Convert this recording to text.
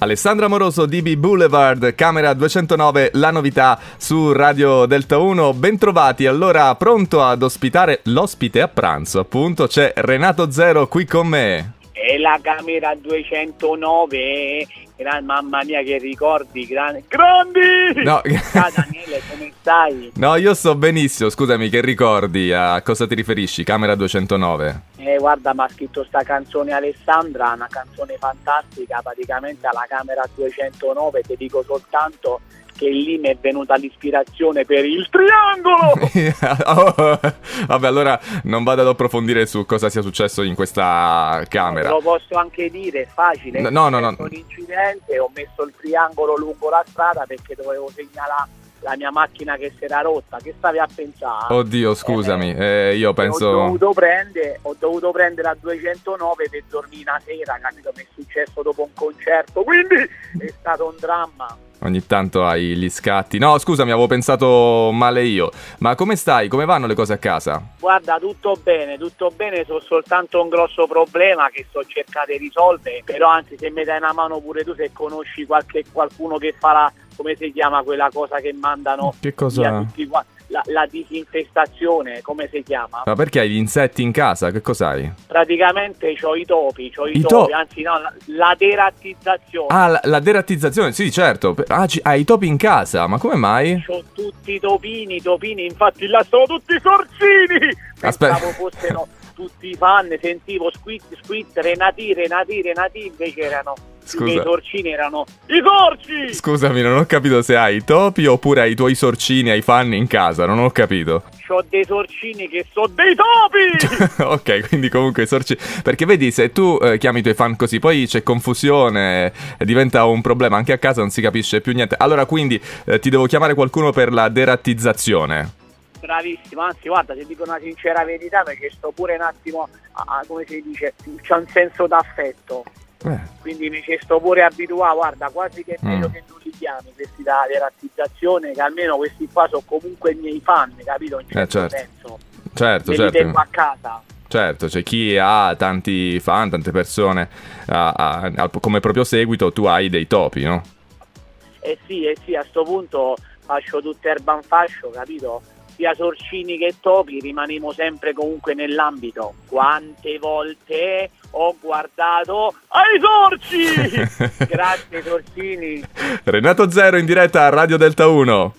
Alessandra Moroso, DB Boulevard, camera 209, la novità su Radio Delta 1. Bentrovati, allora pronto ad ospitare l'ospite a pranzo, appunto c'è Renato Zero qui con me. E la camera 209, gran, mamma mia che ricordi, gran, grandi! No. Ciao Daniele, come stai? No, io sto benissimo, scusami, che ricordi? A cosa ti riferisci? Camera 209? Eh, guarda, mi ha scritto sta canzone Alessandra, una canzone fantastica, praticamente alla camera 209, ti dico soltanto che lì mi è venuta l'ispirazione per il triangolo. oh, vabbè, allora non vado ad approfondire su cosa sia successo in questa camera. Lo posso anche dire, è facile. No, no, no. Un incidente, ho messo il triangolo lungo la strada perché dovevo segnalare la mia macchina che si era rotta, che stavi a pensare? Oddio, scusami, eh, eh, io penso... Ho dovuto, prendere, ho dovuto prendere la 209 per dormire una sera, capito? Mi è successo dopo un concerto, quindi è stato un dramma. Ogni tanto hai gli scatti. No, scusami, avevo pensato male io. Ma come stai? Come vanno le cose a casa? Guarda, tutto bene, tutto bene. So soltanto un grosso problema che sto cercando di risolvere. Però, anzi, se mi dai una mano pure tu, se conosci qualche, qualcuno che farà, come si chiama quella cosa che mandano che cosa? tutti quanti la, la, disinfestazione, come si chiama? Ma perché hai gli insetti in casa? Che cos'hai? Praticamente ho i topi, ho i, I topi, to- anzi no, la, la derattizzazione. Ah, la, la, derattizzazione, sì, certo. Ah, c- hai i topi in casa, ma come mai? Ho tutti i topini, i topini, infatti là sono tutti i sorcini! Aspetta. Pensavo fossero tutti i fan, sentivo squid, squid, Renati, Renati, Renati, invece erano Scusa. i sorcini erano i sorci! Scusami, non ho capito se hai i topi oppure hai i tuoi sorcini, hai fan in casa, non ho capito. Ho dei sorcini che sono dei topi! ok, quindi comunque i sorcini... Perché vedi, se tu eh, chiami i tuoi fan così, poi c'è confusione, e diventa un problema, anche a casa non si capisce più niente. Allora, quindi eh, ti devo chiamare qualcuno per la derattizzazione. Bravissimo, anzi guarda, ti dico una sincera verità perché sto pure un attimo, a, a, come si dice, c'è un senso d'affetto. Eh. Quindi mi ci sto pure abituato, guarda, quasi che è meglio mm. che non li chiami questi da derattizzazione, che almeno questi qua sono comunque i miei fan, capito? In certo, eh, certo. senso. Certo, Me certo. A casa. Certo, c'è chi ha tanti fan, tante persone a, a, a, come proprio seguito, tu hai dei topi, no? Eh sì, eh sì, a sto punto faccio tutto erba in fascio, capito? Sia Sorcini che Topi rimaniamo sempre comunque nell'ambito. Quante volte ho guardato ai sorci! Grazie Sorcini! Renato Zero in diretta a Radio Delta 1.